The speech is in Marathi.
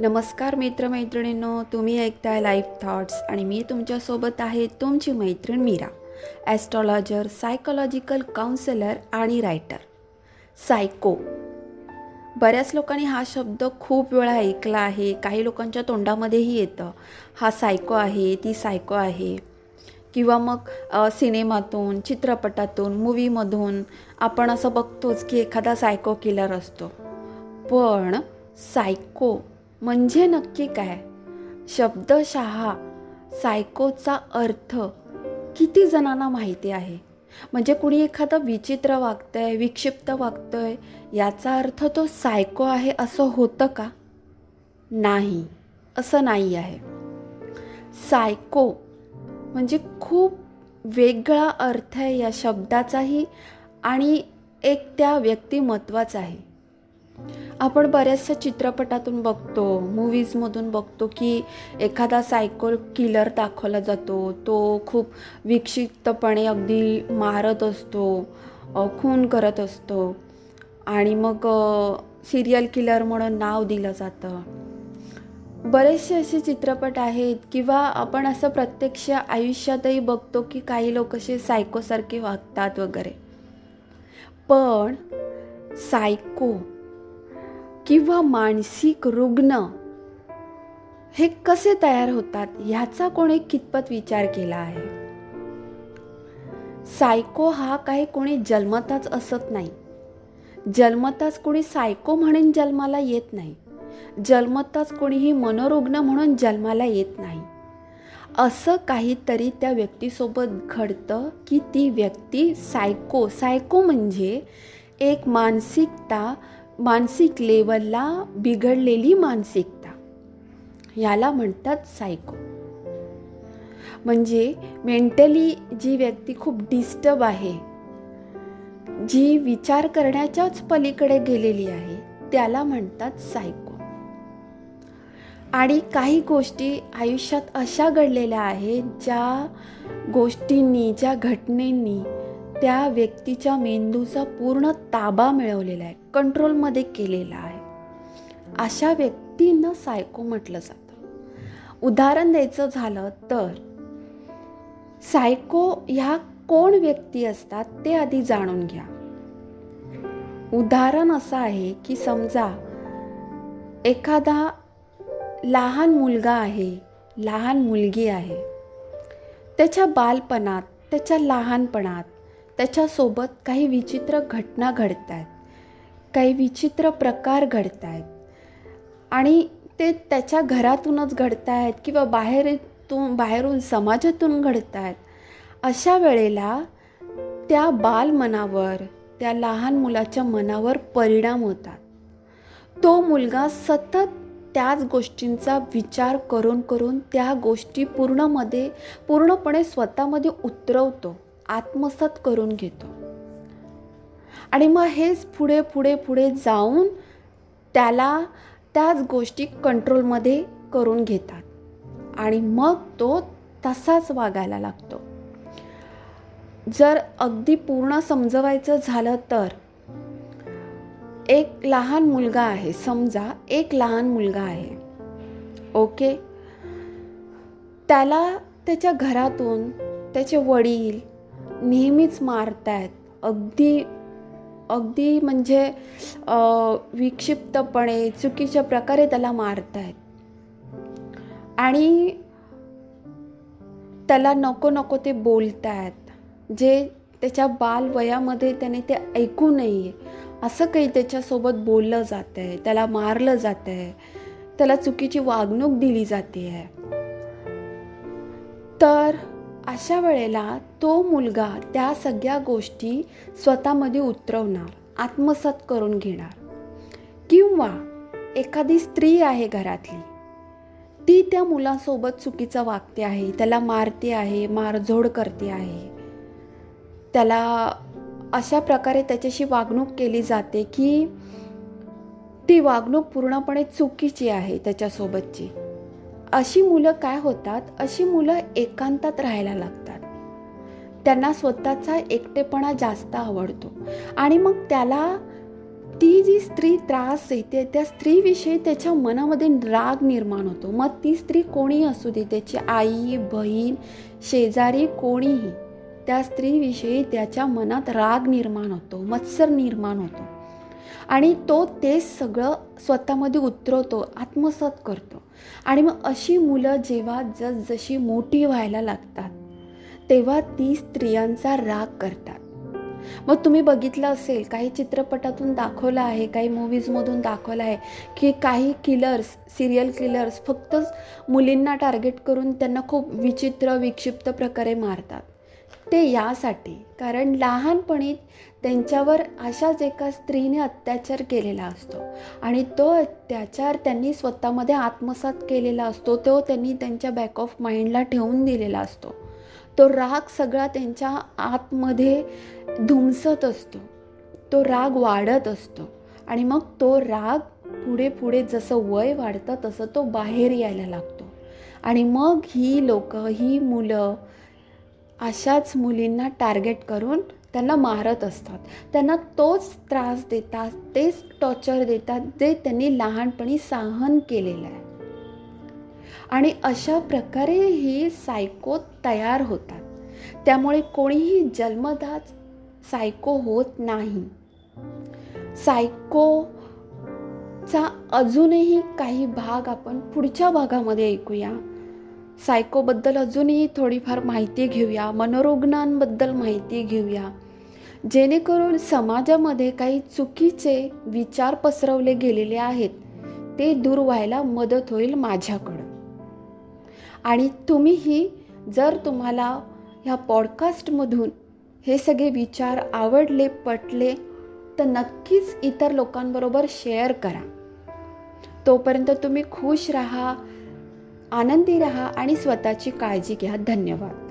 नमस्कार मित्रमैत्रिणींनो तुम्ही ऐकताय लाईफ थॉट्स आणि मी तुमच्यासोबत आहे तुमची मैत्रीण मीरा ॲस्ट्रॉलॉजर सायकोलॉजिकल काउन्सिलर आणि रायटर सायको बऱ्याच लोकांनी हा शब्द खूप वेळा ऐकला आहे. काही लोकांच्या तोंडामध्येही येतं. हा सायको आहे ती सायको आहे. किंवा मग सिनेमातून चित्रपटातून मूवीमधून आपण असं बघतोच की एखादा सायको किलर असतो. पण सायको म्हणजे नक्की काय? शब्दशहा सायकोचा अर्थ किती जणांना माहिती आहे? म्हणजे कुणी एखादं विचित्र वागतंय विक्षिप्त वागतंय याचा अर्थ तो सायको आहे असं होतं का? नाही. असं नाही आहे. सायको म्हणजे खूप वेगळा अर्थ आहे या शब्दाचाही आणि एक त्या व्यक्तिमत्वाचा आहे. आपण बऱ्याचशा चित्रपटातून बघतो मूवीजमधून बघतो की एखादा सायको किलर दाखवला जातो तो खूप विक्षिप्तपणे अगदी मारत असतो खून करत असतो आणि मग सिरियल किलर म्हणून नाव दिलं जातं. बरेचसे असे चित्रपट आहेत किंवा आपण असं प्रत्यक्ष आयुष्यातही बघतो की काही लोक असे सायकोसारखे वागतात वगैरे. पण सायको किंवा मानसिक रुग्ण हे कसे तयार होतात ह्याचा कोणी कितपत विचार केला आहे? सायको हा काही कोणी जन्मताच असत नाही. जन्मताच कोणी सायको म्हणून जन्माला येत नाही. जन्मताच कोणीही मनोरुग्ण म्हणून जन्माला येत नाही. असं काहीतरी त्या व्यक्तीसोबत घडतं की ती व्यक्ती सायको सायको म्हणजे एक मानसिकता मानसिक लेवलला बिघडलेली मानसिकता. याला म्हणतात सायको म्हणजे मेंटली जी व्यक्ती खूप डिस्टर्ब आहे जी विचार करण्याच्याच पलीकडे गेलेली आहे त्याला म्हणतात सायको आणि काही गोष्टी आयुष्यात अशा घडलेल्या आहेत ज्या गोष्टींनी ज्या घटनेंनी त्या व्यक्तीच्या मेंदूचा पूर्ण ताबा मिळवलेला आहे कंट्रोलमध्ये केलेला आहे. अशा व्यक्तींना सायको म्हटलं जातं. उदाहरण द्यायचं झालं तर सायको ह्या कोण व्यक्ती असतात ते आधी जाणून घ्या. उदाहरण असं आहे की समजा एखादा लहान मुलगा आहे लहान मुलगी आहे. त्याच्या बालपणात त्याच्या लहानपणात त्याच्यासोबत काही विचित्र घटना घडत आहेत काही विचित्र प्रकार घडत आहेत आणि ते त्याच्या घरातूनच घडत आहेत किंवा बाहेरून बाहेरून समाजातून घडत आहेत अशा वेळेला त्या बालमनावर त्या लहान मुलाच्या मनावर परिणाम होतात. तो मुलगा सतत त्याच गोष्टींचा विचार करून करून त्या गोष्टी पूर्णमध्ये पूर्णपणे स्वतःमध्ये उतरवतो आत्मसात करून घेतो. आणि मग हेच पुढे पुढे पुढे जाऊन त्याला त्याच गोष्टी कंट्रोलमध्ये करून घेतात. आणि मग तो तसाच वागायला लागतो. जर अगदी पूर्ण समजवायचं झालं तर एक लहान मुलगा आहे. समजा एक लहान मुलगा आहे. ओके? त्याला त्याच्या घरातून त्याचे वडील नेहमीच मारत आहेत अगदी अगदी म्हणजे विक्षिप्तपणे चुकीच्या प्रकारे त्याला मारत आहेत आणि त्याला नको नको ते बोलत आहेत जे त्याच्या बालवयामध्ये त्याने ते ऐकू नये असं काही त्याच्यासोबत बोललं जातं आहे त्याला मारलं जातं आहे त्याला चुकीची वागणूक दिली जाते आहे तर अशा वेळेला तो मुलगा त्या सगळ्या गोष्टी स्वतःमध्ये उतरवणार आत्मसात करून घेणार. किंवा एखादी स्त्री आहे घरातली ती त्या मुलासोबत चुकीचं वागते आहे त्याला मारते आहे मारझोड करते आहे. त्याला अशा प्रकारे त्याच्याशी वागणूक केली जाते की ती वागणूक पूर्णपणे चुकीची आहे त्याच्यासोबतची. अशी मुलं काय होतात? अशी मुलं एकांतात राहायला लागतात. त्यांना स्वतःचा एकटेपणा जास्त आवडतो. आणि मग त्याला ती जी स्त्री त्रास देते त्या स्त्रीविषयी त्याच्या मनामध्ये राग निर्माण होतो. मग ती स्त्री कोणी असू दे त्याची आई बहीण शेजारी कोणीही त्या स्त्रीविषयी त्याच्या मनात राग निर्माण होतो मत्सर निर्माण होतो. आणि तो ते सगळं स्वतःमध्ये उतरवतो आत्मसात करतो. आणि मग अशी मुलं जेव्हा जसजशी मोठी व्हायला लागतात तेव्हा ती स्त्रियांचा राग करतात. मग तुम्ही बघितलं असेल काही चित्रपटातून दाखवलं आहे काही मूवीजमधून दाखवलं आहे की काही किलर्स सिरियल किलर्स फक्त मुलींना टार्गेट करून त्यांना खूप विचित्र विक्षिप्त प्रकारे मारतात. ते यासाठी कारण लहानपणी त्यांच्यावर अशाच एका स्त्रीने अत्याचार केलेला असतो. आणि तो अत्याचार त्यांनी स्वतःमध्ये आत्मसात केलेला असतो. तो त्यांनी त्यांच्या बॅक ऑफ माइंडला ठेवून दिलेला असतो. तो राग सगळा त्यांच्या आतमध्ये धुमसत असतो. तो राग वाढत असतो. आणि मग तो राग पुढे पुढे जसं वय वाढतं तसं तो बाहेर यायला लागतो. आणि मग ही लोकं ही मुलं अशाच मुलींना टार्गेट करून त्यांना मारत असतात. त्यांना तोच त्रास देतात तेच टॉर्चर देतात जे त्यांनी लहानपणी सहन केलेलं आहे. आणि अशा प्रकारे ही सायको तयार होतात. त्यामुळे कोणीही जन्मदाच सायको होत नाही. सायकोचा अजूनही काही भाग आपण पुढच्या भागामध्ये ऐकूया. सायकोबद्दल अजूनही थोडीफार माहिती घेऊया मनोरुग्णांबद्दल माहिती घेऊया. जेणेकरून समाजामध्ये काही चुकीचे विचार पसरवले गेलेले आहेत ते दूर व्हायला मदत होईल माझ्याकडं. आणि तुम्हीही जर तुम्हाला ह्या पॉडकास्टमधून हे सगळे विचार आवडले पटले तर नक्कीच इतर लोकांबरोबर शेअर करा. तोपर्यंत तुम्ही खुश राहा आनंदी रहा आणि स्वतःची काळजी घ्या. धन्यवाद.